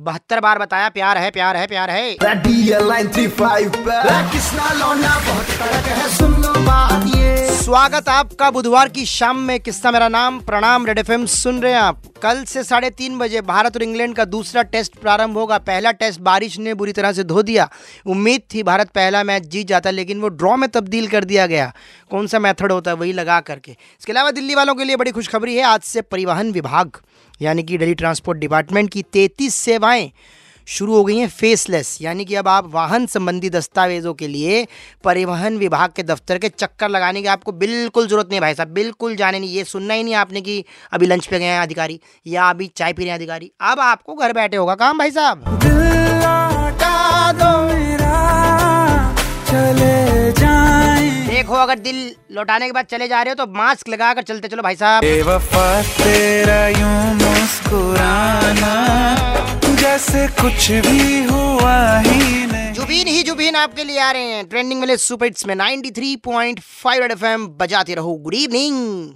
बहत्तर बार बताया प्यार है प्यार है प्यार है। स्वागत आपका बुधवार की शाम में। किस्सा मेरा नाम प्रणाम, रेड एफ़ सुन रहे हैं आप। कल से साढ़े तीन बजे भारत और इंग्लैंड का दूसरा टेस्ट प्रारंभ होगा। पहला टेस्ट बारिश ने बुरी तरह से धो दिया। उम्मीद थी भारत पहला मैच जीत जाता, लेकिन वो ड्रॉ में तब्दील कर दिया गया। कौन सा मेथड होता है, वही लगा करके। इसके अलावा दिल्ली वालों के लिए बड़ी खुशखबरी है। आज से परिवहन विभाग, यानी कि दिल्ली ट्रांसपोर्ट डिपार्टमेंट की तैतीस सेवाएँ शुरू हो गई हैं फेसलेस यानी कि अब आप वाहन संबंधी दस्तावेजों के लिए परिवहन विभाग के दफ्तर के चक्कर लगाने की आपको बिल्कुल ज़रूरत नहीं भाई साहब बिल्कुल जाने नहीं ये सुनना ही नहीं आपने कि अभी लंच पे गए हैं अधिकारी या अभी चाय पी रहे हैं अधिकारी। अब आपको घर बैठे होगा काम भाई साहब। देखो अगर दिल लौटाने के बाद चले जा रहे हो तो मास्क लगा कर चलते चलो भाई साहब। कुछ भी हुआ ही नहीं। जुबीन ही जुबीन आपके लिए आ रहे हैं। ट्रेंडिंग वाले सुपर हिट्स में 93.5 रेड एफएम, बजाते रहो। Good evening.